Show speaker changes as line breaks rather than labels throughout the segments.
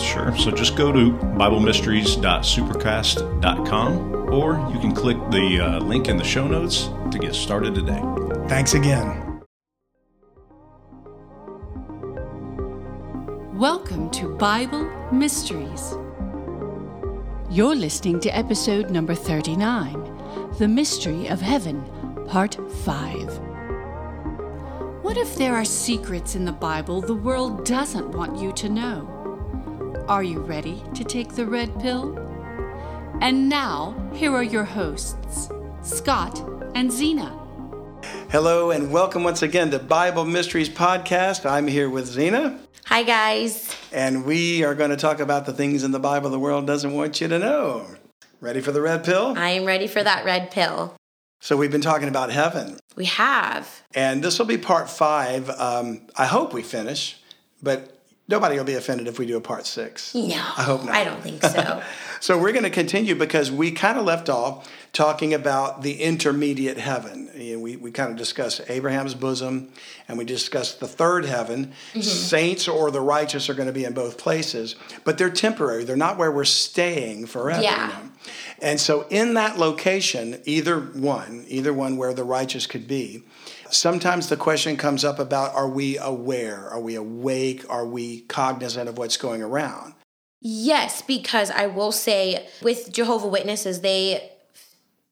Sure. So just go to BibleMysteries.supercast.com or you can click the uh, link in the show notes to get started today.
Thanks again.
Welcome to Bible Mysteries. You're listening to episode number 39 The Mystery of Heaven, Part 5. What if there are secrets in the Bible the world doesn't want you to know? Are you ready to take the red pill? And now, here are your hosts, Scott and Zena.
Hello, and welcome once again to Bible Mysteries Podcast. I'm here with Zena.
Hi, guys.
And we are going to talk about the things in the Bible the world doesn't want you to know. Ready for the red pill?
I am ready for that red pill.
So, we've been talking about heaven.
We have.
And this will be part five. Um, I hope we finish, but Nobody will be offended if we do a part six.
No. I hope not. I don't think so.
so we're going to continue because we kind of left off talking about the intermediate heaven. We, we kind of discussed Abraham's bosom and we discussed the third heaven. Mm-hmm. Saints or the righteous are going to be in both places, but they're temporary. They're not where we're staying forever. Yeah. And so in that location, either one, either one where the righteous could be, sometimes the question comes up about are we aware? Are we awake? Are we cognizant of what's going around?
Yes, because I will say with Jehovah Witnesses, they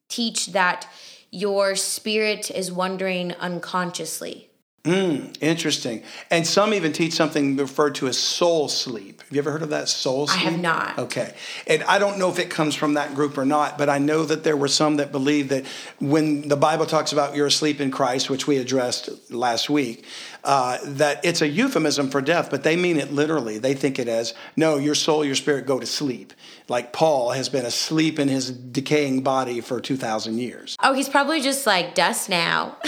teach that your spirit is wandering unconsciously.
Mm, interesting. And some even teach something referred to as soul sleep. Have you ever heard of that soul sleep?
I have not.
Okay. And I don't know if it comes from that group or not, but I know that there were some that believed that when the Bible talks about you're asleep in Christ, which we addressed last week, uh, that it's a euphemism for death, but they mean it literally. They think it as no, your soul, your spirit go to sleep. Like Paul has been asleep in his decaying body for 2,000 years.
Oh, he's probably just like dust now.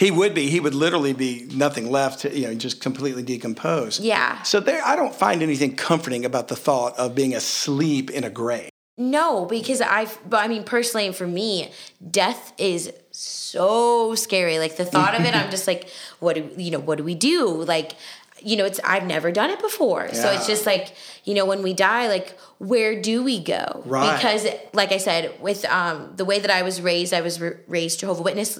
He would be. He would literally be nothing left. You know, just completely decomposed.
Yeah.
So there, I don't find anything comforting about the thought of being asleep in a grave.
No, because I've. But I mean, personally, for me, death is so scary. Like the thought of it, I'm just like, what do you know? What do we do? Like, you know, it's I've never done it before, yeah. so it's just like you know, when we die, like where do we go? Right. Because, like I said, with um, the way that I was raised, I was raised Jehovah Witness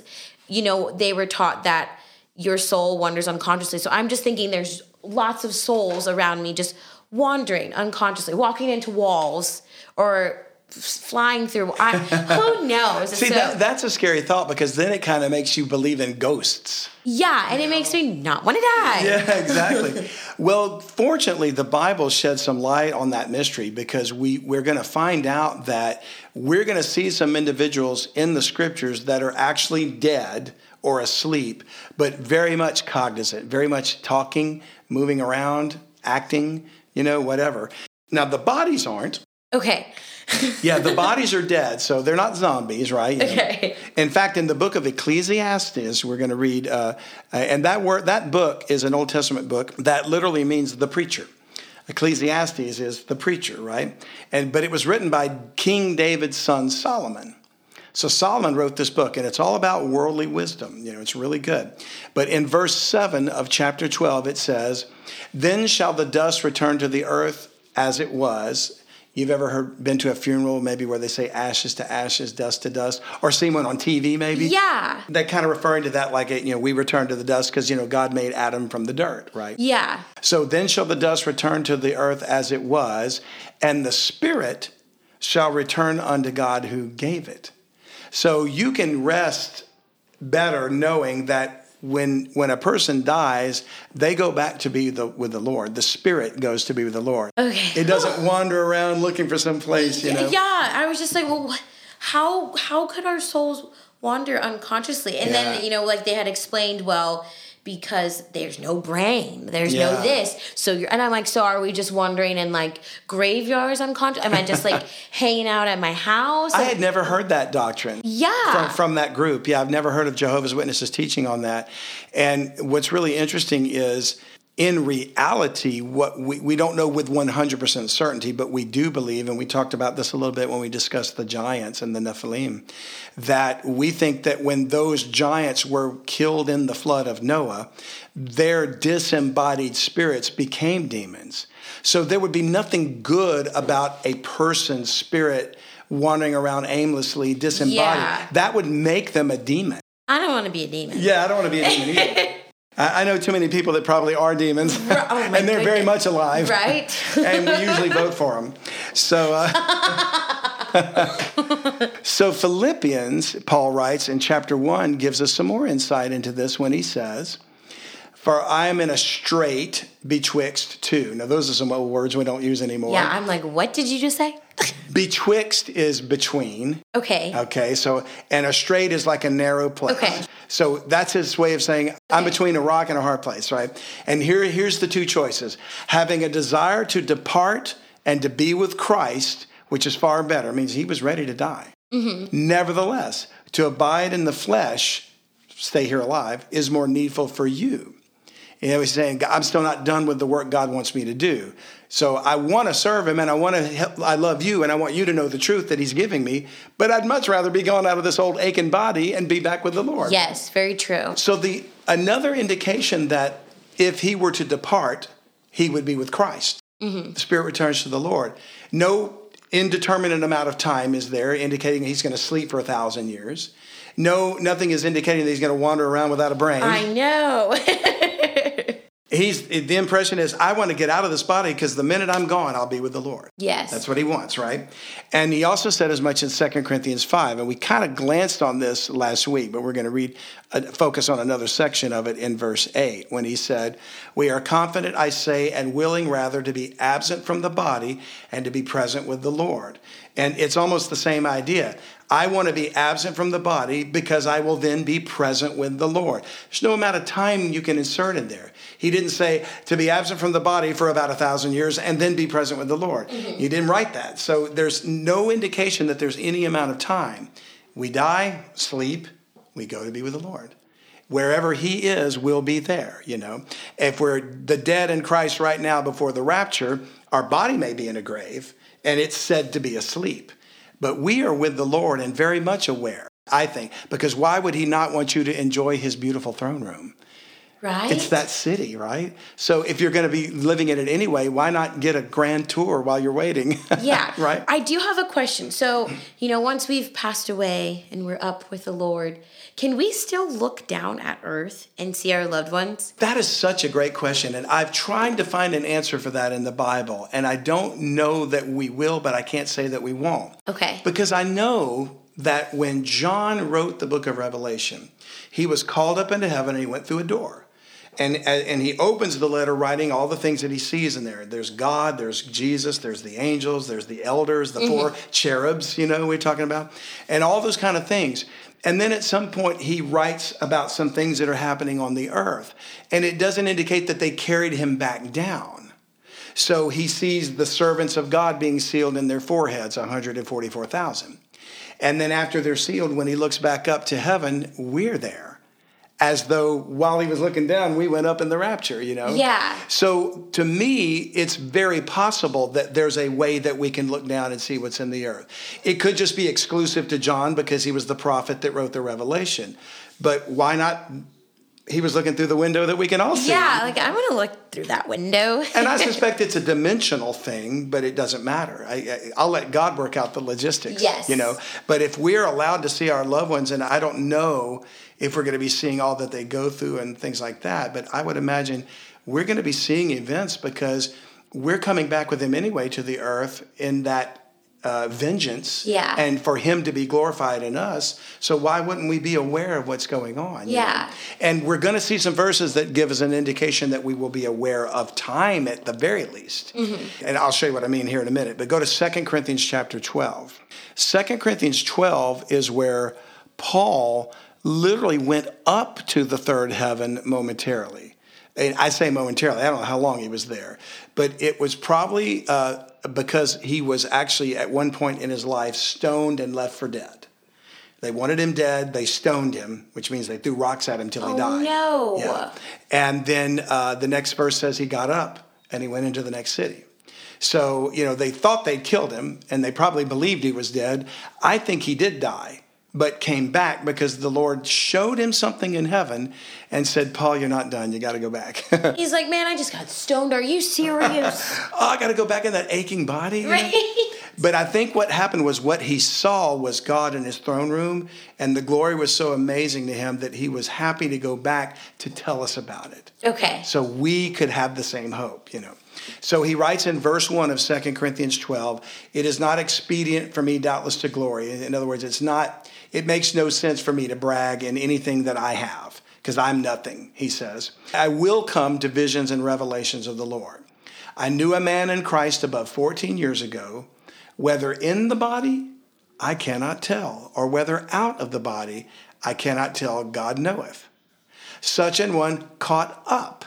you know, they were taught that your soul wanders unconsciously. So I'm just thinking there's lots of souls around me just wandering unconsciously, walking into walls or flying through. I, who knows?
See, so, that, that's a scary thought because then it kind of makes you believe in ghosts.
Yeah, and it makes me not want to die.
Yeah, exactly. well, fortunately, the Bible sheds some light on that mystery because we, we're going to find out that we're going to see some individuals in the scriptures that are actually dead or asleep, but very much cognizant, very much talking, moving around, acting, you know, whatever. Now, the bodies aren't.
Okay.
yeah, the bodies are dead, so they're not zombies, right? You okay. In fact, in the book of Ecclesiastes, we're going to read, uh, uh, and that word, that book is an Old Testament book that literally means the preacher. Ecclesiastes is the preacher, right? And but it was written by King David's son Solomon. So Solomon wrote this book, and it's all about worldly wisdom. You know, it's really good. But in verse 7 of chapter 12, it says, Then shall the dust return to the earth as it was, You've ever heard, been to a funeral maybe where they say ashes to ashes, dust to dust, or seen one on TV maybe?
Yeah.
That kind of referring to that like, it, you know, we return to the dust because, you know, God made Adam from the dirt, right?
Yeah.
So then shall the dust return to the earth as it was, and the spirit shall return unto God who gave it. So you can rest better knowing that when when a person dies, they go back to be the, with the Lord. The spirit goes to be with the Lord.
Okay.
It doesn't wander around looking for some place, you know.
Yeah, I was just like, well, how how could our souls wander unconsciously? And yeah. then you know, like they had explained, well, because there's no brain, there's yeah. no this. So you're, and I'm like, so are we just wandering in like graveyards unconscious? Am I just like hanging out at my house?
I had never heard that doctrine.
Yeah.
From, from that group. Yeah, I've never heard of Jehovah's Witnesses teaching on that. And what's really interesting is in reality, what we, we don't know with 100% certainty, but we do believe, and we talked about this a little bit when we discussed the giants and the Nephilim, that we think that when those giants were killed in the flood of Noah, their disembodied spirits became demons. So there would be nothing good about a person's spirit wandering around aimlessly, disembodied. Yeah. That would make them a demon.
I don't want to be a demon.
Yeah, I don't want to be a demon either. I, know too many people that probably are demons, oh and they're goodness. very much alive,
right?
and we usually vote for them. So, uh, so Philippians, Paul writes in chapter one, gives us some more insight into this when he says. For I am in a strait betwixt two. Now, those are some old words we don't use anymore.
Yeah, I'm like, what did you just say?
Betwixt is between.
Okay.
Okay. So, and a strait is like a narrow place. Okay. So that's his way of saying, I'm between a rock and a hard place, right? And here, here's the two choices having a desire to depart and to be with Christ, which is far better, means he was ready to die. Mm-hmm. Nevertheless, to abide in the flesh, stay here alive, is more needful for you. You know, he's saying, I'm still not done with the work God wants me to do. So I want to serve him and I want to help. I love you and I want you to know the truth that he's giving me. But I'd much rather be gone out of this old aching body and be back with the Lord.
Yes, very true.
So the another indication that if he were to depart, he would be with Christ. Mm-hmm. The Spirit returns to the Lord. No indeterminate amount of time is there indicating he's going to sleep for a thousand years. No, nothing is indicating that he's going to wander around without a brain.
I know.
he's the impression is i want to get out of this body because the minute i'm gone i'll be with the lord
yes
that's what he wants right and he also said as much in 2 corinthians 5 and we kind of glanced on this last week but we're going to read uh, focus on another section of it in verse 8 when he said we are confident i say and willing rather to be absent from the body and to be present with the lord and it's almost the same idea I want to be absent from the body because I will then be present with the Lord. There's no amount of time you can insert in there. He didn't say to be absent from the body for about a thousand years and then be present with the Lord. Mm-hmm. He didn't write that. So there's no indication that there's any amount of time. We die, sleep, we go to be with the Lord wherever he is we'll be there you know if we're the dead in christ right now before the rapture our body may be in a grave and it's said to be asleep but we are with the lord and very much aware i think because why would he not want you to enjoy his beautiful throne room
Right.
It's that city, right? So if you're going to be living in it anyway, why not get a grand tour while you're waiting?
Yeah.
right.
I do have a question. So, you know, once we've passed away and we're up with the Lord, can we still look down at earth and see our loved ones?
That is such a great question. And I've tried to find an answer for that in the Bible. And I don't know that we will, but I can't say that we won't.
Okay.
Because I know that when John wrote the book of Revelation, he was called up into heaven and he went through a door. And, and he opens the letter writing all the things that he sees in there. There's God, there's Jesus, there's the angels, there's the elders, the mm-hmm. four cherubs, you know, we're talking about, and all those kind of things. And then at some point, he writes about some things that are happening on the earth. And it doesn't indicate that they carried him back down. So he sees the servants of God being sealed in their foreheads, 144,000. And then after they're sealed, when he looks back up to heaven, we're there as though while he was looking down, we went up in the rapture, you know?
Yeah.
So to me, it's very possible that there's a way that we can look down and see what's in the earth. It could just be exclusive to John because he was the prophet that wrote the Revelation. But why not he was looking through the window that we can all see. Yeah,
like I want to look through that window.
and I suspect it's a dimensional thing, but it doesn't matter. I, will let God work out the logistics. Yes. You know, but if we're allowed to see our loved ones, and I don't know if we're going to be seeing all that they go through and things like that, but I would imagine we're going to be seeing events because we're coming back with them anyway to the earth in that uh, vengeance
yeah.
and for him to be glorified in us. So why wouldn't we be aware of what's going on?
Yeah. Know?
And we're going to see some verses that give us an indication that we will be aware of time at the very least. Mm-hmm. And I'll show you what I mean here in a minute. But go to 2 Corinthians chapter 12. 2 Corinthians 12 is where Paul literally went up to the third heaven momentarily. And I say momentarily, I don't know how long he was there but it was probably uh, because he was actually at one point in his life stoned and left for dead. They wanted him dead. They stoned him, which means they threw rocks at him till he oh, died.
No. Yeah.
And then uh, the next verse says he got up and he went into the next city. So you know they thought they killed him, and they probably believed he was dead. I think he did die but came back because the Lord showed him something in heaven and said, Paul, you're not done. You got to go back.
He's like, man, I just got stoned. Are you
serious? oh, I got to go back in that aching body. Right. But I think what happened was what he saw was God in his throne room, and the glory was so amazing to him that he was happy to go back to tell us about it.
Okay.
So we could have the same hope, you know. So he writes in verse 1 of 2 Corinthians 12, it is not expedient for me doubtless to glory. In other words, it's not it makes no sense for me to brag in anything that I have because I'm nothing, he says. I will come to visions and revelations of the Lord. I knew a man in Christ above 14 years ago, whether in the body, I cannot tell, or whether out of the body, I cannot tell, God knoweth. Such an one caught up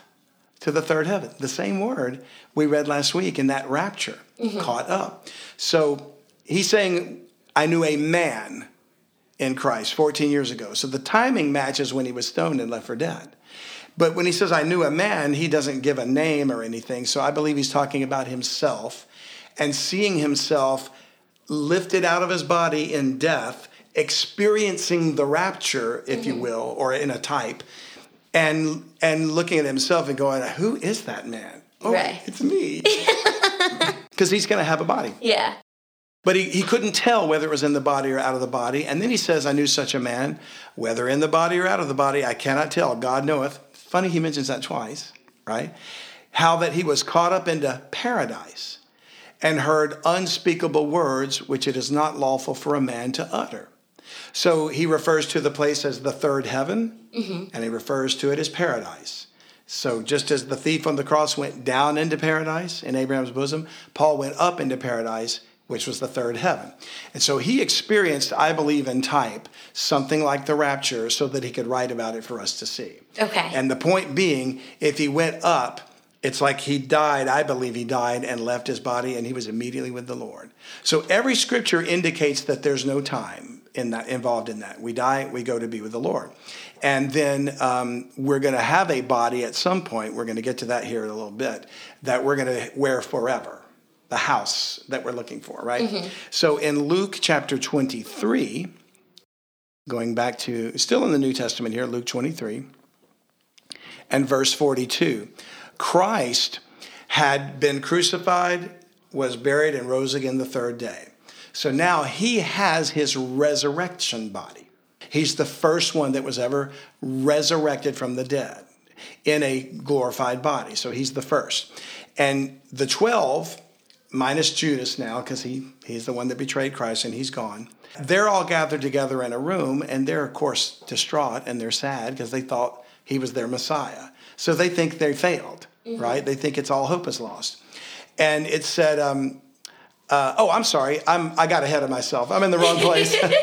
to the third heaven. The same word we read last week in that rapture, mm-hmm. caught up. So he's saying, I knew a man in Christ 14 years ago. So the timing matches when he was stoned and left for dead. But when he says, I knew a man, he doesn't give a name or anything. So I believe he's talking about himself and seeing himself lifted out of his body in death, experiencing the rapture, if mm-hmm. you will, or in a type, and and looking at himself and going, "Who is that man? Oh, right. it's me." Because he's going to have a body.
Yeah.
But he, he couldn't tell whether it was in the body or out of the body. And then he says, I knew such a man, whether in the body or out of the body, I cannot tell. God knoweth. Funny he mentions that twice, right? How that he was caught up into paradise and heard unspeakable words which it is not lawful for a man to utter. So he refers to the place as the third heaven, mm-hmm. and he refers to it as paradise. So just as the thief on the cross went down into paradise in Abraham's bosom, Paul went up into paradise, which was the third heaven. And so he experienced, I believe, in type, something like the rapture so that he could write about it for us to see.
Okay.
And the point being, if he went up, it's like he died, I believe he died and left his body and he was immediately with the Lord. So every scripture indicates that there's no time in that involved in that. We die, we go to be with the Lord, and then um, we're going to have a body at some point. We're going to get to that here in a little bit that we're going to wear forever. The house that we're looking for, right? Mm-hmm. So in Luke chapter 23, going back to still in the New Testament here, Luke 23 and verse 42. Christ had been crucified, was buried, and rose again the third day. So now he has his resurrection body. He's the first one that was ever resurrected from the dead in a glorified body. So he's the first. And the 12, minus Judas now, because he, he's the one that betrayed Christ and he's gone, they're all gathered together in a room and they're, of course, distraught and they're sad because they thought he was their Messiah. So they think they failed, mm-hmm. right? They think it's all hope is lost. And it said, um, uh, oh, I'm sorry. I'm, I got ahead of myself. I'm in the wrong place. uh,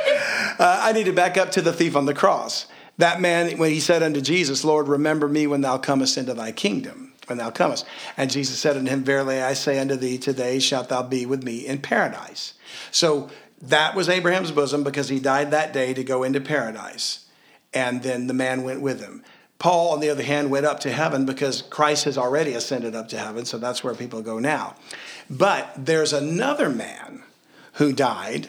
I need to back up to the thief on the cross. That man, when he said unto Jesus, Lord, remember me when thou comest into thy kingdom, when thou comest. And Jesus said unto him, Verily I say unto thee, today shalt thou be with me in paradise. So that was Abraham's bosom because he died that day to go into paradise. And then the man went with him. Paul, on the other hand, went up to heaven because Christ has already ascended up to heaven, so that's where people go now. But there's another man who died,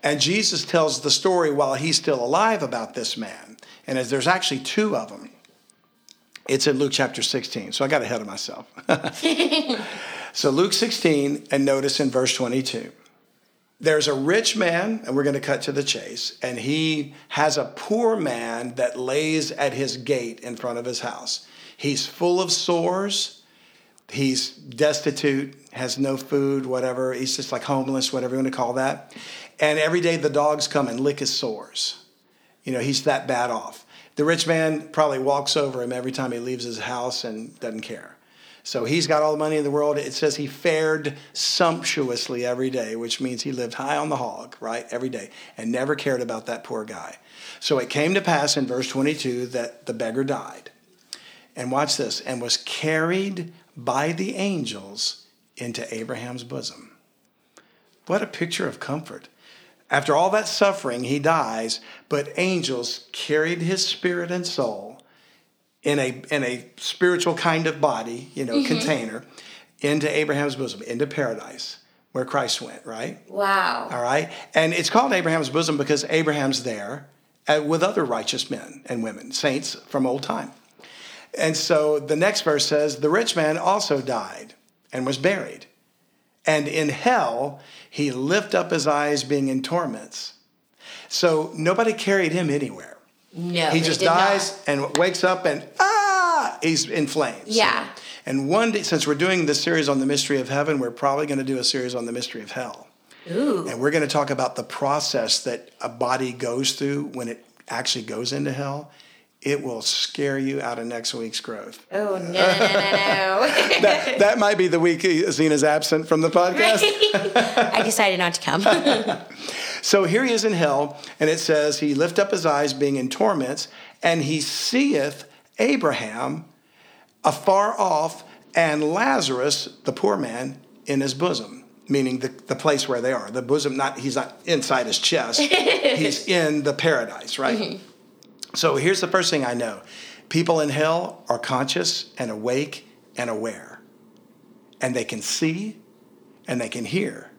and Jesus tells the story while he's still alive about this man. And as there's actually two of them. It's in Luke chapter 16. So I got ahead of myself. so Luke 16, and notice in verse 22 there's a rich man, and we're going to cut to the chase, and he has a poor man that lays at his gate in front of his house. He's full of sores he's destitute, has no food, whatever. He's just like homeless, whatever you want to call that. And every day the dogs come and lick his sores. You know, he's that bad off. The rich man probably walks over him every time he leaves his house and doesn't care. So he's got all the money in the world. It says he fared sumptuously every day, which means he lived high on the hog, right, every day, and never cared about that poor guy. So it came to pass in verse 22 that the beggar died. And watch this, and was carried by the angels into Abraham's bosom. What a picture of comfort. After all that suffering, he dies, but angels carried his spirit and soul in a, in a spiritual kind of body, you know, mm-hmm. container, into Abraham's bosom, into paradise where Christ went, right?
Wow.
All right. And it's called Abraham's bosom because Abraham's there uh, with other righteous men and women, saints from old time. And so the next verse says, The rich man also died and was buried. And in hell, he lift up his eyes, being in torments. So nobody carried him anywhere.
No,
he just dies not. and wakes up and ah, he's in flames.
Yeah.
And one day, since we're doing this series on the mystery of heaven, we're probably going to do a series on the mystery of hell.
Ooh.
And we're going to talk about the process that a body goes through when it actually goes into hell it will scare you out of next week's growth.
Oh, no, no, no, no. that,
that might be the week Zena's absent from the podcast.
I decided not to come.
so here he is in hell, and it says, He lift up his eyes, being in torments, and he seeth Abraham afar off and Lazarus, the poor man, in his bosom meaning the, the place where they are the bosom not he's not inside his chest he's in the paradise right mm-hmm. So here's the first thing I know people in hell are conscious and awake and aware, and they can see and they can hear.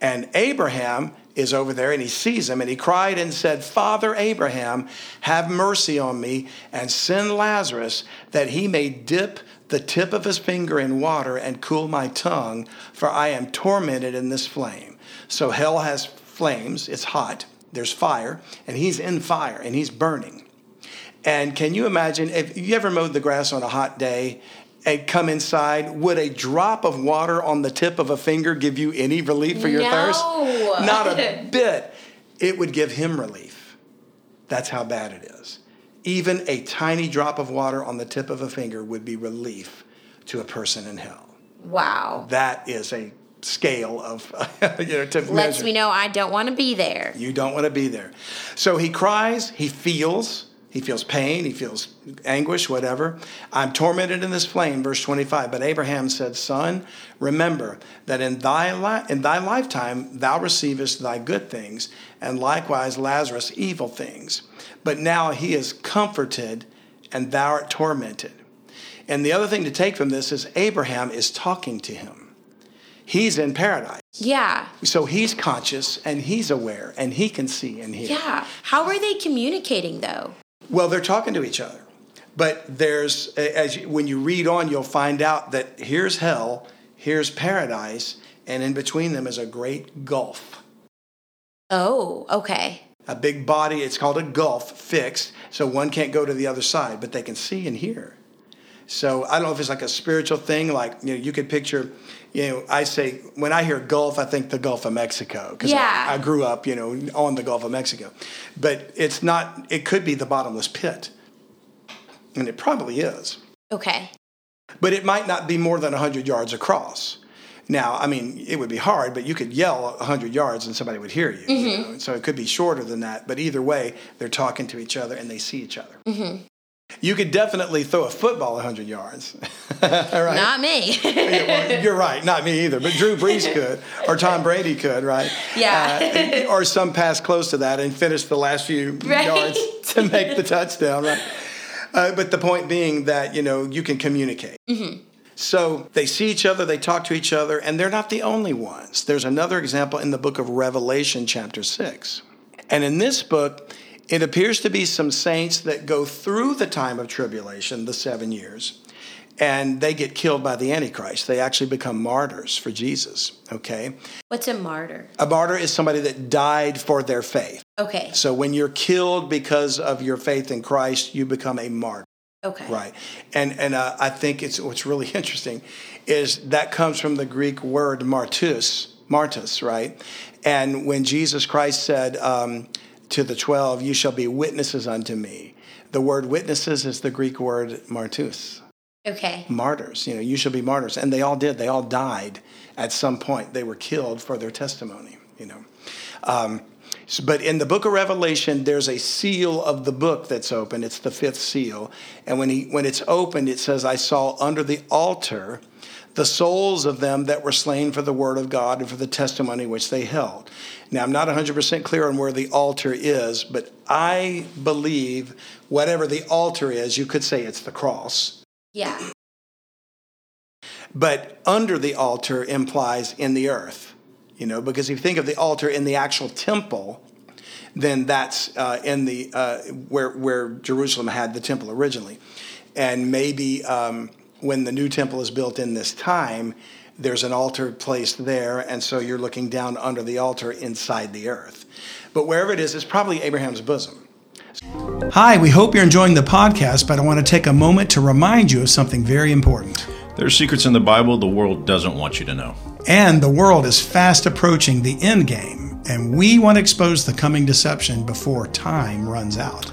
And Abraham is over there and he sees him and he cried and said, Father Abraham, have mercy on me and send Lazarus that he may dip the tip of his finger in water and cool my tongue, for I am tormented in this flame. So hell has flames, it's hot there's fire, and he's in fire and he's burning. And can you imagine if you ever mowed the grass on a hot day and come inside, would a drop of water on the tip of a finger give you any relief for your no. thirst? Not a bit. It would give him relief. That's how bad it is. Even a tiny drop of water on the tip of a finger would be relief to a person in hell.
Wow.
That is a scale of you know to lets measure.
me know I don't want to be there.
You don't want to be there. So he cries. He feels. He feels pain. He feels anguish. Whatever. I'm tormented in this flame. Verse 25. But Abraham said, "Son, remember that in thy li- in thy lifetime thou receivest thy good things, and likewise Lazarus evil things. But now he is comforted, and thou art tormented." And the other thing to take from this is Abraham is talking to him. He's in paradise.
Yeah.
So he's conscious and he's aware and he can see and hear.
Yeah. How are they communicating though?
Well, they're talking to each other. But there's as you, when you read on you'll find out that here's hell, here's paradise, and in between them is a great gulf.
Oh, okay.
A big body, it's called a gulf fixed, so one can't go to the other side, but they can see and hear. So I don't know if it's like a spiritual thing, like you know, you could picture you know, I say when I hear Gulf, I think the Gulf of Mexico because yeah. I, I, grew up, you know, on the Gulf of Mexico. But it's not. It could be the bottomless pit, and it probably is.
Okay.
But it might not be more than hundred yards across. Now, I mean, it would be hard, but you could yell hundred yards and somebody would hear you. Mm-hmm. you know? So it could be shorter than that. But either way, they're talking to each other and they see each other. Mm-hmm. You could definitely throw a football 100 yards.
right? Not me.
you're right. Not me either. But Drew Brees could, or Tom Brady could, right?
Yeah.
Uh, or some pass close to that and finish the last few right? yards to make the touchdown, right? Uh, but the point being that, you know, you can communicate. Mm-hmm. So they see each other, they talk to each other, and they're not the only ones. There's another example in the book of Revelation, chapter 6. And in this book, it appears to be some saints that go through the time of tribulation, the seven years, and they get killed by the Antichrist. They actually become martyrs for Jesus. Okay.
What's a martyr?
A martyr is somebody that died for their faith.
Okay.
So when you're killed because of your faith in Christ, you become a martyr.
Okay.
Right. And and uh, I think it's what's really interesting is that comes from the Greek word martus, martus, right? And when Jesus Christ said. Um, to the 12, You shall be witnesses unto me. The word witnesses is the Greek word martus.
Okay.
Martyrs, you know, you shall be martyrs. And they all did. They all died at some point. They were killed for their testimony, you know. Um, but in the book of Revelation, there's a seal of the book that's open. It's the fifth seal. And when, he, when it's opened, it says, I saw under the altar the souls of them that were slain for the word of God and for the testimony which they held. Now, I'm not 100% clear on where the altar is, but I believe whatever the altar is, you could say it's the cross.
Yeah.
But under the altar implies in the earth, you know, because if you think of the altar in the actual temple, then that's uh, in the uh, where where Jerusalem had the temple originally, and maybe um, when the new temple is built in this time, there's an altar placed there, and so you're looking down under the altar inside the earth. But wherever it is, it's probably Abraham's bosom. Hi, we hope you're enjoying the podcast, but I want to take a moment to remind you of something very important.
There are secrets in the Bible the world doesn't want you to know.
And the world is fast approaching the end game, and we want to expose the coming deception before time runs out.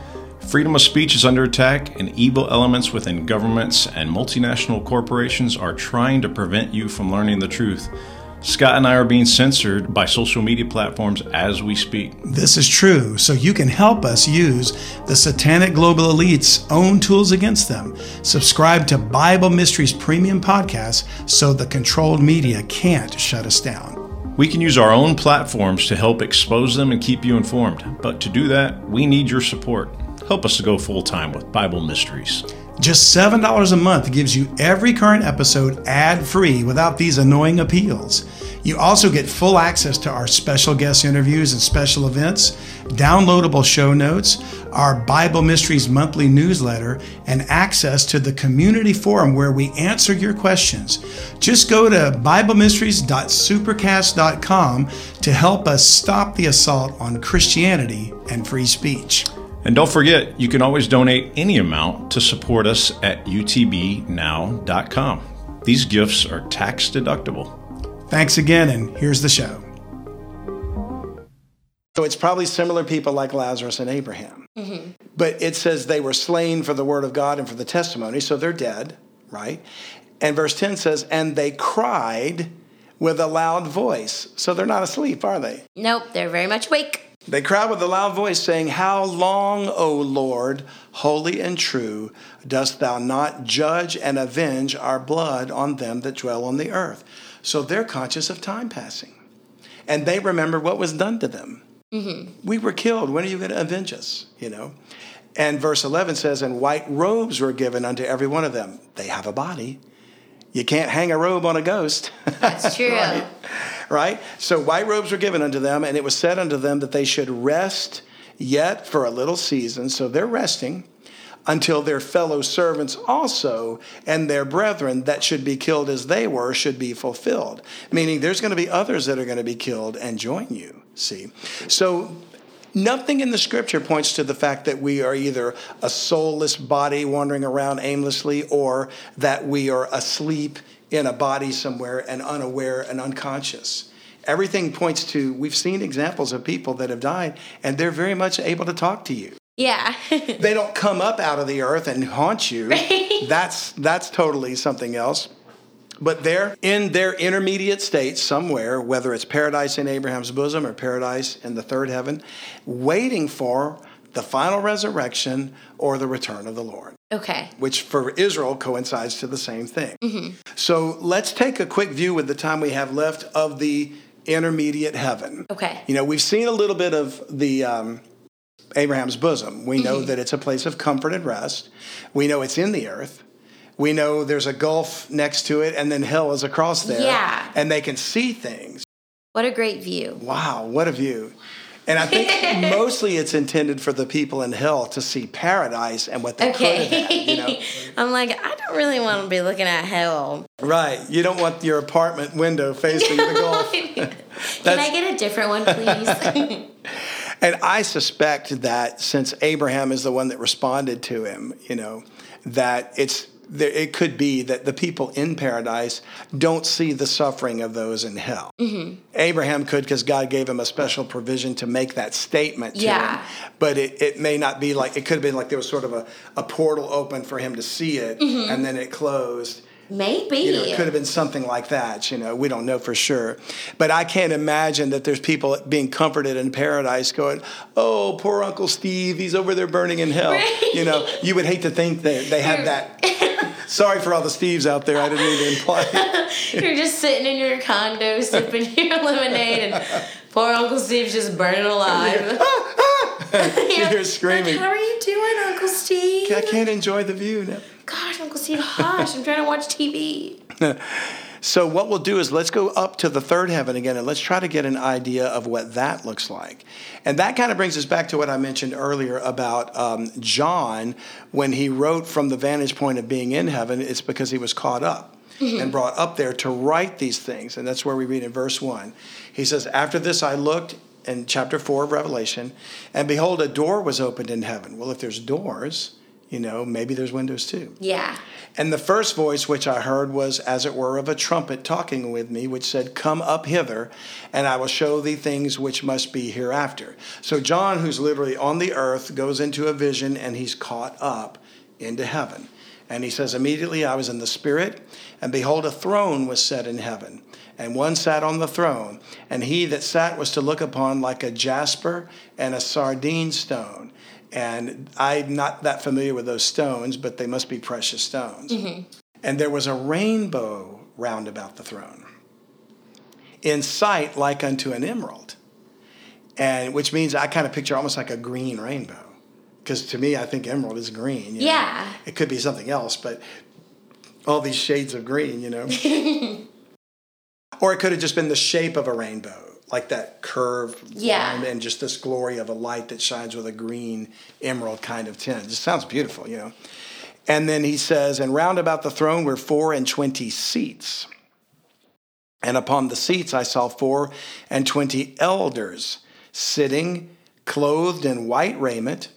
Freedom of speech is under attack, and evil elements within governments and multinational corporations are trying to prevent you from learning the truth. Scott and I are being censored by social media platforms as we speak.
This is true, so you can help us use the satanic global elite's own tools against them. Subscribe to Bible Mysteries Premium Podcast so the controlled media can't shut us down.
We can use our own platforms to help expose them and keep you informed, but to do that, we need your support. Help us to go full time with Bible Mysteries.
Just $7 a month gives you every current episode ad free without these annoying appeals. You also get full access to our special guest interviews and special events, downloadable show notes, our Bible Mysteries monthly newsletter, and access to the community forum where we answer your questions. Just go to BibleMysteries.supercast.com to help us stop the assault on Christianity and free speech.
And don't forget, you can always donate any amount to support us at utbnow.com. These gifts are tax deductible.
Thanks again, and here's the show. So it's probably similar people like Lazarus and Abraham. Mm-hmm. But it says they were slain for the word of God and for the testimony, so they're dead, right? And verse 10 says, and they cried with a loud voice. So they're not asleep, are they?
Nope, they're very much awake.
They cry with a loud voice, saying, How long, O Lord, holy and true, dost thou not judge and avenge our blood on them that dwell on the earth? So they're conscious of time passing. And they remember what was done to them. Mm-hmm. We were killed. When are you going to avenge us? You know? And verse 11 says, And white robes were given unto every one of them. They have a body you can't hang a robe on a ghost.
That's true. right?
right? So white robes were given unto them, and it was said unto them that they should rest yet for a little season. So they're resting until their fellow servants also and their brethren that should be killed as they were should be fulfilled. Meaning there's going to be others that are going to be killed and join you. See? So Nothing in the scripture points to the fact that we are either a soulless body wandering around aimlessly or that we are asleep in a body somewhere and unaware and unconscious. Everything points to, we've seen examples of people that have died and they're very much able to talk to you.
Yeah.
they don't come up out of the earth and haunt you. Right? That's that's totally something else. But there, in their intermediate state, somewhere, whether it's paradise in Abraham's bosom or paradise in the third heaven, waiting for the final resurrection or the return of the Lord.
Okay.
Which for Israel coincides to the same thing. Mm-hmm. So let's take a quick view with the time we have left of the intermediate heaven.
Okay.
You know, we've seen a little bit of the. Um, Abraham's bosom. We know mm-hmm. that it's a place of comfort and rest. We know it's in the earth we know there's a gulf next to it, and then hell is across there.
Yeah.
And they can see things.
What a great view.
Wow, what a view. And I think mostly it's intended for the people in hell to see paradise and what they okay. could have you know? I'm
like, I don't really want to be looking at hell.
Right. You don't want your apartment window facing the Gulf.
Can I get a different one, please?
and I suspect that since Abraham is the one that responded to him, you know, that it's there, it could be that the people in paradise don't see the suffering of those in hell. Mm-hmm. Abraham could because God gave him a special provision to make that statement to yeah. him. But it, it may not be like, it could have been like there was sort of a, a portal open for him to see it mm-hmm. and then it closed
Maybe.
You know, it could have been something like that. You know, we don't know for sure. But I can't imagine that there's people being comforted in paradise going, oh, poor Uncle Steve, he's over there burning in hell. Right. You know, you would hate to think that they have that. Sorry for all the Steves out there. I didn't mean to imply.
You're just sitting in your condo sipping your lemonade, and poor Uncle Steve's just burning alive. Ah, ah,
you are screaming.
Like, How are you doing, Uncle Steve? I
can't enjoy the view
now. Gosh, Uncle Steve, hush! I'm trying to watch TV.
so what we'll do is let's go up to the third heaven again, and let's try to get an idea of what that looks like. And that kind of brings us back to what I mentioned earlier about um, John when he wrote from the vantage point of being in heaven. It's because he was caught up. Mm-hmm. and brought up there to write these things. And that's where we read in verse 1. He says, After this I looked, in chapter 4 of Revelation, and behold, a door was opened in heaven. Well, if there's doors, you know, maybe there's windows too.
Yeah.
And the first voice which I heard was, as it were, of a trumpet talking with me, which said, Come up hither, and I will show thee things which must be hereafter. So John, who's literally on the earth, goes into a vision and he's caught up into heaven. And he says, Immediately I was in the Spirit, and behold, a throne was set in heaven and one sat on the throne. And he that sat was to look upon like a jasper and a sardine stone. And I'm not that familiar with those stones, but they must be precious stones. Mm-hmm. And there was a rainbow round about the throne, in sight like unto an emerald. And which means I kind of picture almost like a green rainbow. Because to me, I think emerald is green.
yeah.
Know? It could be something else, but all these shades of green, you know. Or it could have just been the shape of a rainbow, like that curved yeah. line and just this glory of a light that shines with a green emerald kind of tint. It just sounds beautiful, you know. And then he says, and round about the throne were four and twenty seats. And upon the seats I saw four and twenty elders sitting, clothed in white raiment,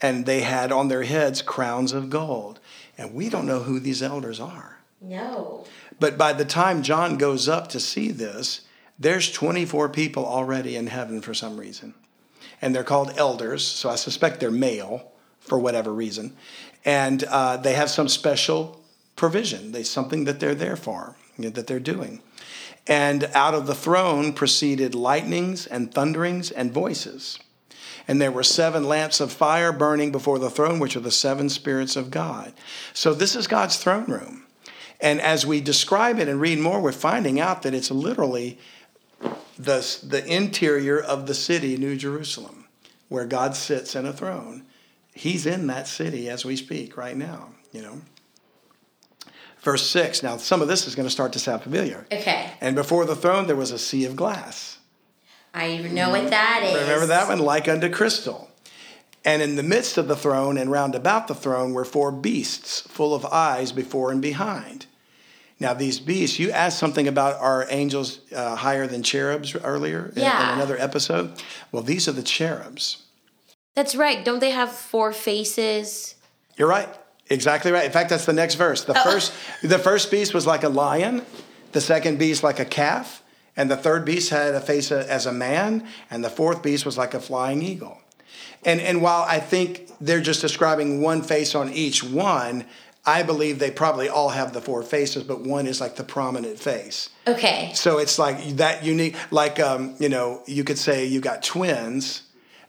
and they had on their heads crowns of gold. And we don't know who these elders are.
No.
But by the time John goes up to see this, there's 24 people already in heaven for some reason. And they're called elders, so I suspect they're male for whatever reason. And uh, they have some special provision, they, something that they're there for, you know, that they're doing. And out of the throne proceeded lightnings and thunderings and voices. And there were seven lamps of fire burning before the throne, which are the seven spirits of God. So this is God's throne room. And as we describe it and read more, we're finding out that it's literally the, the interior of the city, New Jerusalem, where God sits in a throne. He's in that city as we speak right now, you know. Verse 6. Now, some of this is going to start to sound familiar.
Okay.
And before the throne, there was a sea of glass.
I even know what that
is. Remember that one? Like unto crystal. And in the midst of the throne and round about the throne were four beasts full of eyes before and behind. Now, these beasts, you asked something about are angels uh, higher than cherubs earlier in, yeah. in another episode? Well, these are the cherubs.
That's right. Don't they have four faces?
You're right. Exactly right. In fact, that's the next verse. The oh. first the first beast was like a lion, the second beast like a calf, and the third beast had a face as a man, and the fourth beast was like a flying eagle. And and while I think they're just describing one face on each one, I believe they probably all have the four faces, but one is like the prominent face.
Okay.
So it's like that unique, like, um, you know, you could say you got twins,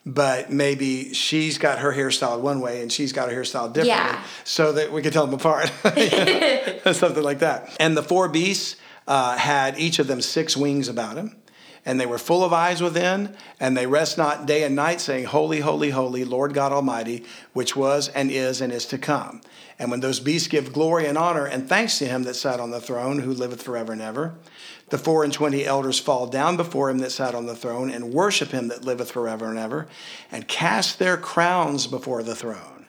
but maybe she's got her hairstyle one way and she's got her hairstyle differently yeah. so that we could tell them apart. Something like that. And the four beasts uh, had each of them six wings about them and they were full of eyes within, and they rest not day and night, saying, Holy, holy, holy, Lord God Almighty, which was and is and is to come. And when those beasts give glory and honor and thanks to him that sat on the throne, who liveth forever and ever, the four and twenty elders fall down before him that sat on the throne and worship him that liveth forever and ever, and cast their crowns before the throne.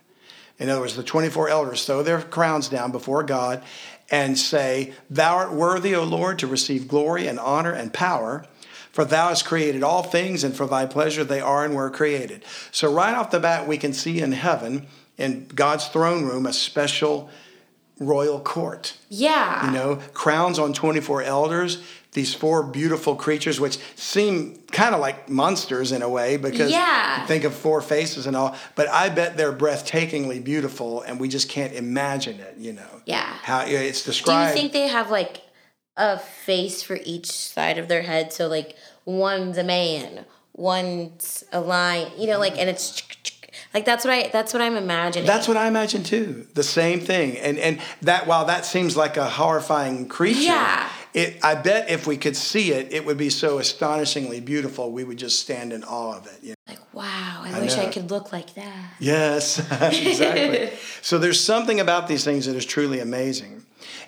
In other words, the 24 elders throw their crowns down before God and say, Thou art worthy, O Lord, to receive glory and honor and power for thou hast created all things, and for thy pleasure they are and were created. So, right off the bat, we can see in heaven, in God's throne room, a special royal court.
Yeah.
You know, crowns on 24 elders, these four beautiful creatures, which seem kind of like monsters in a way because yeah. think of four faces and all, but I bet they're breathtakingly beautiful and we just can't imagine it, you know.
Yeah.
How it's described. Do
you think they have like a face for each side of their head. So like one's a man, one's a lion. You know, like and it's like that's what I that's what I'm imagining.
That's what I imagine too. The same thing. And and that while that seems like a horrifying creature, yeah. it I bet if we could see it, it would be so astonishingly beautiful. We would just stand in awe of it. You know?
Like wow, I, I wish know. I could look like that.
Yes, exactly. so there's something about these things that is truly amazing.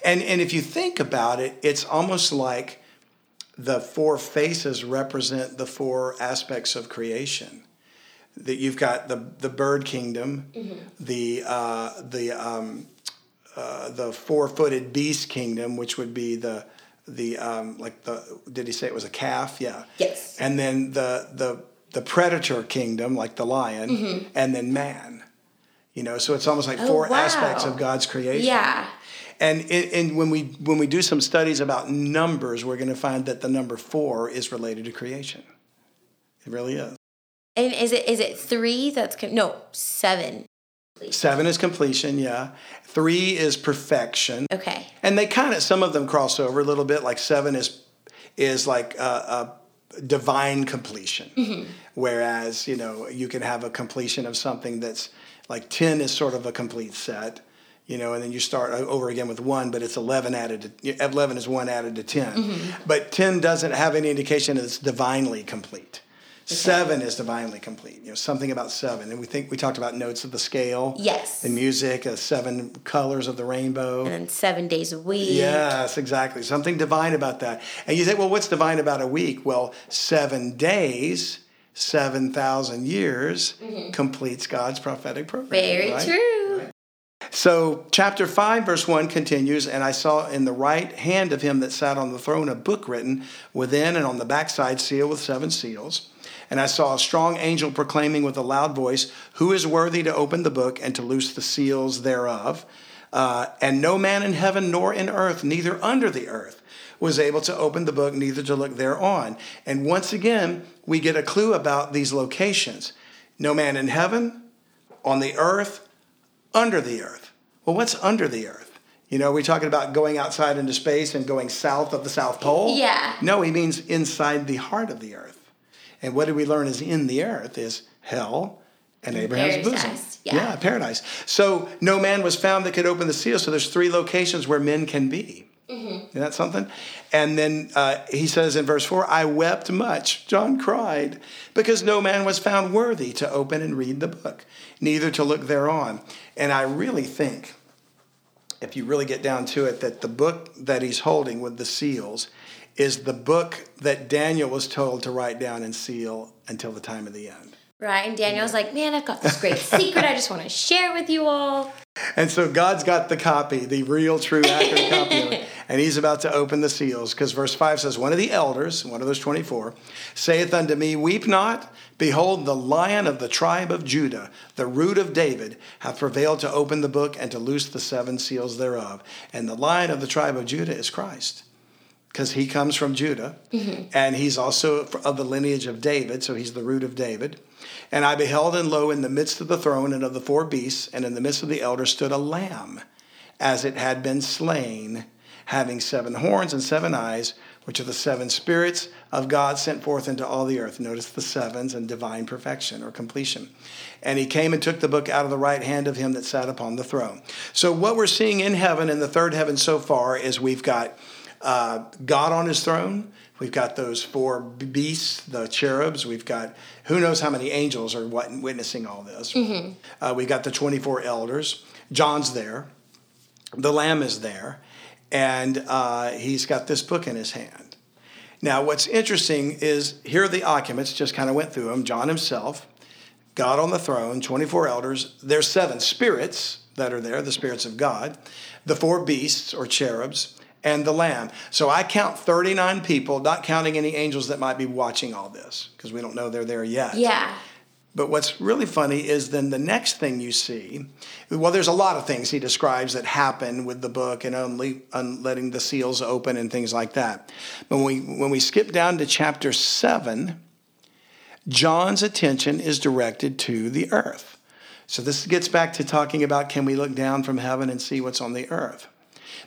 And and if you think about it, it's almost like the four faces represent the four aspects of creation. That you've got the the bird kingdom, mm-hmm. the uh, the um, uh, the four footed beast kingdom, which would be the the um, like the did he say it was a calf? Yeah.
Yes.
And then the the the predator kingdom, like the lion, mm-hmm. and then man. You know, so it's almost like oh, four wow. aspects of God's creation.
Yeah.
And it, and when we when we do some studies about numbers, we're going to find that the number four is related to creation. It really is.
And is it is it three? That's no seven.
Seven is completion, yeah. Three is perfection.
Okay.
And they kind of some of them cross over a little bit. Like seven is is like a, a divine completion, mm-hmm. whereas you know you can have a completion of something that's like ten is sort of a complete set, you know, and then you start over again with one, but it's 11 added to, 11 is one added to 10. Mm-hmm. But 10 doesn't have any indication that it's divinely complete. Okay. Seven is divinely complete. You know, something about seven. And we think we talked about notes of the scale.
Yes.
The music, the uh, seven colors of the rainbow.
And seven days a week.
Yes, exactly. Something divine about that. And you say, well, what's divine about a week? Well, seven days, 7,000 years mm-hmm. completes God's prophetic program.
Very right? true.
So, chapter 5, verse 1 continues And I saw in the right hand of him that sat on the throne a book written within and on the backside sealed with seven seals. And I saw a strong angel proclaiming with a loud voice, Who is worthy to open the book and to loose the seals thereof? Uh, and no man in heaven nor in earth, neither under the earth, was able to open the book, neither to look thereon. And once again, we get a clue about these locations no man in heaven, on the earth, under the earth well, what's under the earth? You know, we're talking about going outside into space and going south of the South Pole.
Yeah.
No, he means inside the heart of the earth. And what did we learn is in the earth is hell and Abraham's paradise. bosom. Yeah. yeah, paradise. So no man was found that could open the seal. So there's three locations where men can be. Mm-hmm. Isn't that something? And then uh, he says in verse 4 I wept much, John cried, because no man was found worthy to open and read the book, neither to look thereon. And I really think if you really get down to it, that the book that he's holding with the seals is the book that Daniel was told to write down and seal until the time of the end.
Right. And Daniel's yeah. like, man, I've got this great secret I just want to share with you all.
And so God's got the copy, the real, true, accurate copy of it and he's about to open the seals because verse 5 says, One of the elders, one of those 24, saith unto me, Weep not. Behold, the lion of the tribe of Judah, the root of David, hath prevailed to open the book and to loose the seven seals thereof. And the lion of the tribe of Judah is Christ because he comes from Judah, mm-hmm. and he's also of the lineage of David, so he's the root of David. And I beheld, and lo, in the midst of the throne and of the four beasts, and in the midst of the elders stood a lamb, as it had been slain, having seven horns and seven eyes, which are the seven spirits of God sent forth into all the earth. Notice the sevens and divine perfection or completion. And he came and took the book out of the right hand of him that sat upon the throne. So, what we're seeing in heaven, in the third heaven so far, is we've got uh, God on his throne. We've got those four beasts, the cherubs. We've got who knows how many angels are witnessing all this. Mm-hmm. Uh, we've got the 24 elders. John's there. The Lamb is there and uh, he's got this book in his hand. Now, what's interesting is here are the occupants, just kind of went through them John himself, God on the throne, 24 elders, there's seven spirits that are there, the spirits of God, the four beasts or cherubs, and the Lamb. So I count 39 people, not counting any angels that might be watching all this, because we don't know they're there yet.
Yeah.
But what's really funny is then the next thing you see, well, there's a lot of things he describes that happen with the book and only un- letting the seals open and things like that. But when we, when we skip down to chapter 7, John's attention is directed to the earth. So this gets back to talking about can we look down from heaven and see what's on the earth?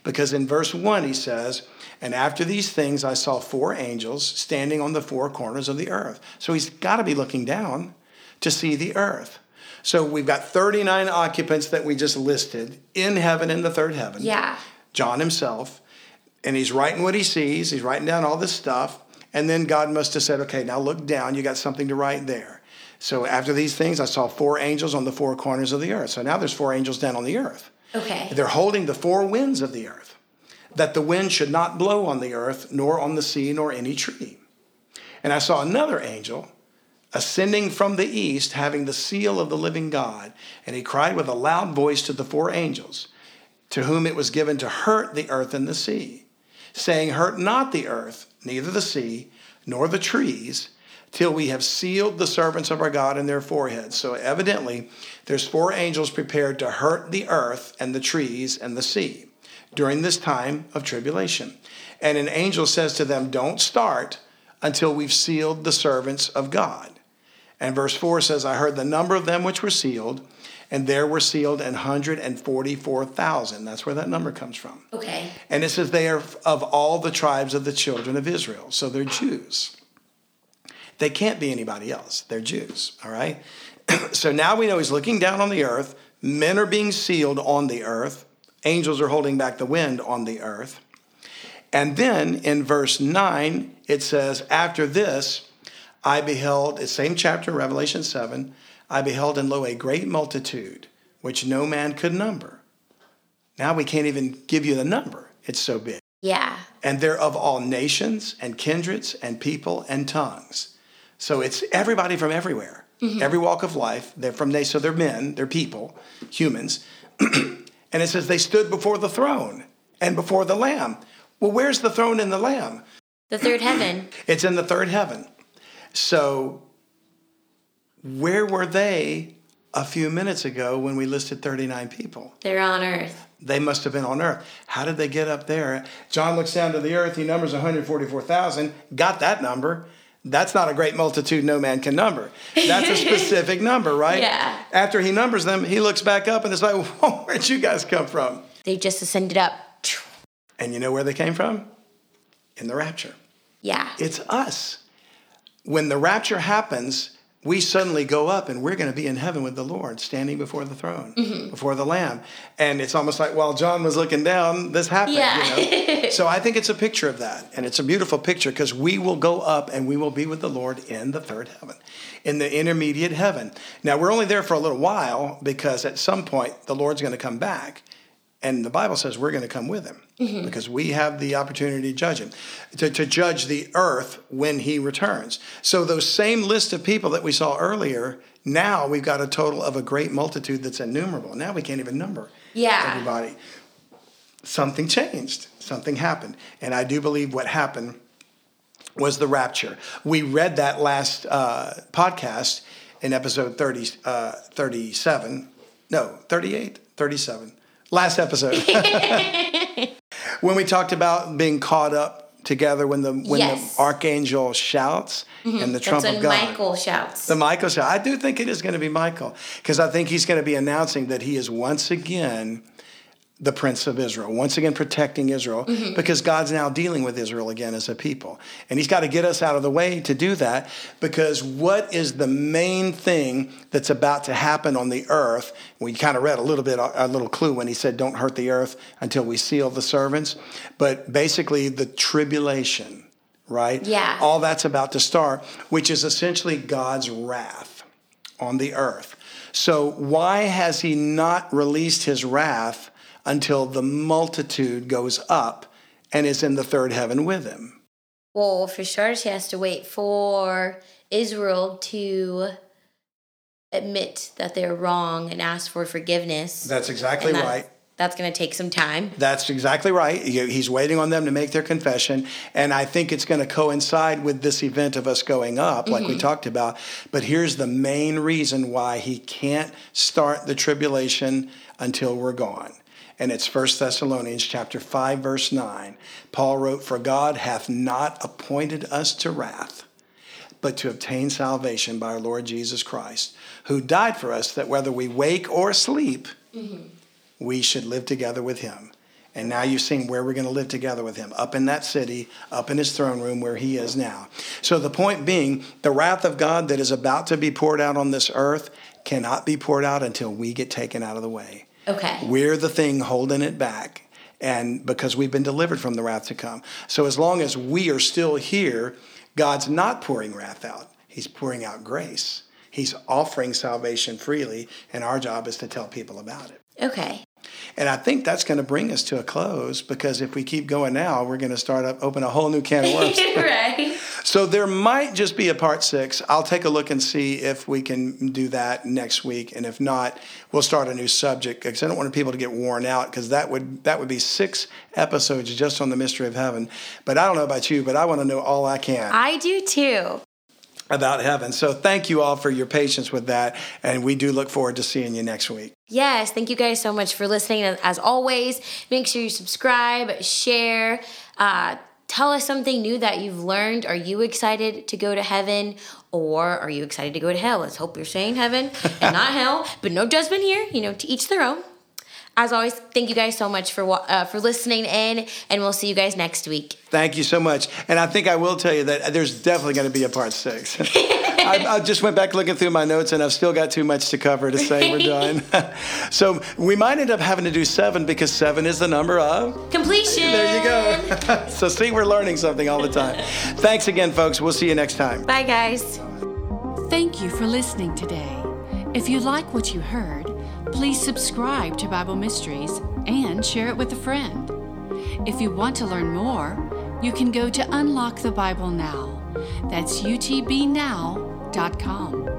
Because in verse 1, he says, And after these things, I saw four angels standing on the four corners of the earth. So he's got to be looking down to see the earth. So we've got 39 occupants that we just listed in heaven in the third heaven.
Yeah.
John himself. And he's writing what he sees, he's writing down all this stuff. And then God must have said, okay, now look down, you got something to write there. So after these things, I saw four angels on the four corners of the earth. So now there's four angels down on the earth.
Okay.
They're holding the four winds of the earth, that the wind should not blow on the earth, nor on the sea, nor any tree. And I saw another angel ascending from the east, having the seal of the living God. And he cried with a loud voice to the four angels, to whom it was given to hurt the earth and the sea, saying, Hurt not the earth, neither the sea, nor the trees, till we have sealed the servants of our God in their foreheads. So evidently, there's four angels prepared to hurt the earth and the trees and the sea during this time of tribulation. And an angel says to them, Don't start until we've sealed the servants of God. And verse 4 says, I heard the number of them which were sealed, and there were sealed an 144,000. That's where that number comes from.
Okay.
And it says, They are of all the tribes of the children of Israel. So they're Jews. They can't be anybody else. They're Jews, all right? so now we know he's looking down on the earth. Men are being sealed on the earth. Angels are holding back the wind on the earth. And then in verse 9, it says, After this, I beheld, the same chapter, Revelation 7, I beheld and lo, a great multitude, which no man could number. Now we can't even give you the number, it's so big.
Yeah.
And they're of all nations and kindreds and people and tongues. So it's everybody from everywhere, mm-hmm. every walk of life. They're from they, so they're men, they're people, humans. and it says they stood before the throne and before the Lamb. Well, where's the throne and the Lamb?
The third heaven.
it's in the third heaven. So, where were they a few minutes ago when we listed 39 people?
They're on earth.
They must have been on earth. How did they get up there? John looks down to the earth, he numbers 144,000, got that number. That's not a great multitude no man can number. That's a specific number, right?
Yeah.
After he numbers them, he looks back up and is like, where'd you guys come from?
They just ascended up.
And you know where they came from? In the rapture.
Yeah.
It's us when the rapture happens, we suddenly go up and we're going to be in heaven with the Lord, standing before the throne, mm-hmm. before the Lamb. And it's almost like while John was looking down, this happened. Yeah. You know? so I think it's a picture of that. And it's a beautiful picture because we will go up and we will be with the Lord in the third heaven, in the intermediate heaven. Now, we're only there for a little while because at some point the Lord's going to come back and the Bible says we're going to come with him mm-hmm. because we have the opportunity to judge him, to, to judge the earth when he returns. So, those same list of people that we saw earlier, now we've got a total of a great multitude that's innumerable. Now we can't even number
yeah.
everybody. Something changed, something happened. And I do believe what happened was the rapture. We read that last uh, podcast in episode 30, uh, 37, no, 38, 37 last episode when we talked about being caught up together when the when yes. the archangel shouts mm-hmm. and the trump That's when of
God. Michael shouts.
The Michael shout. I do think it is going to be Michael because I think he's going to be announcing that he is once again the prince of Israel, once again protecting Israel, mm-hmm. because God's now dealing with Israel again as a people. And he's got to get us out of the way to do that, because what is the main thing that's about to happen on the earth? We kind of read a little bit, a little clue when he said, Don't hurt the earth until we seal the servants. But basically, the tribulation, right?
Yeah.
All that's about to start, which is essentially God's wrath on the earth. So, why has he not released his wrath? until the multitude goes up and is in the third heaven with him.
Well, for sure, she has to wait for Israel to admit that they're wrong and ask for forgiveness.
That's exactly right.
That's going to take some time.
That's exactly right. He's waiting on them to make their confession. And I think it's going to coincide with this event of us going up, mm-hmm. like we mm-hmm. talked about. But here's the main reason why he can't start the tribulation until we're gone and it's 1 Thessalonians chapter 5 verse 9. Paul wrote, "For God hath not appointed us to wrath, but to obtain salvation by our Lord Jesus Christ, who died for us that whether we wake or sleep, mm-hmm. we should live together with him." And now you've seen where we're going to live together with him, up in that city, up in his throne room where he is now. So the point being, the wrath of God that is about to be poured out on this earth cannot be poured out until we get taken out of the way.
Okay.
We're the thing holding it back. And because we've been delivered from the wrath to come. So as long as we are still here, God's not pouring wrath out, He's pouring out grace. He's offering salvation freely, and our job is to tell people about it.
Okay.
And I think that's going to bring us to a close because if we keep going now, we're going to start up, open a whole new can of worms. right. So there might just be a part six. I'll take a look and see if we can do that next week, and if not, we'll start a new subject because I don't want people to get worn out because that would that would be six episodes just on the mystery of heaven. But I don't know about you, but I want to know all I can.
I do too
about heaven. So thank you all for your patience with that. And we do look forward to seeing you next week.
Yes. Thank you guys so much for listening. As always, make sure you subscribe, share, uh, tell us something new that you've learned. Are you excited to go to heaven or are you excited to go to hell? Let's hope you're saying heaven and not hell, but no judgment here, you know, to each their own. As always, thank you guys so much for uh, for listening in, and we'll see you guys next week.
Thank you so much, and I think I will tell you that there's definitely going to be a part six. I, I, just went back looking through my notes, and I've still got too much to cover to say we're done. so we might end up having to do seven because seven is the number of
completion.
There you go. so see, we're learning something all the time. Thanks again, folks. We'll see you next time.
Bye, guys.
Thank you for listening today. If you like what you heard Please subscribe to Bible Mysteries and share it with a friend. If you want to learn more, you can go to Unlock the Bible Now. That's utbnow.com.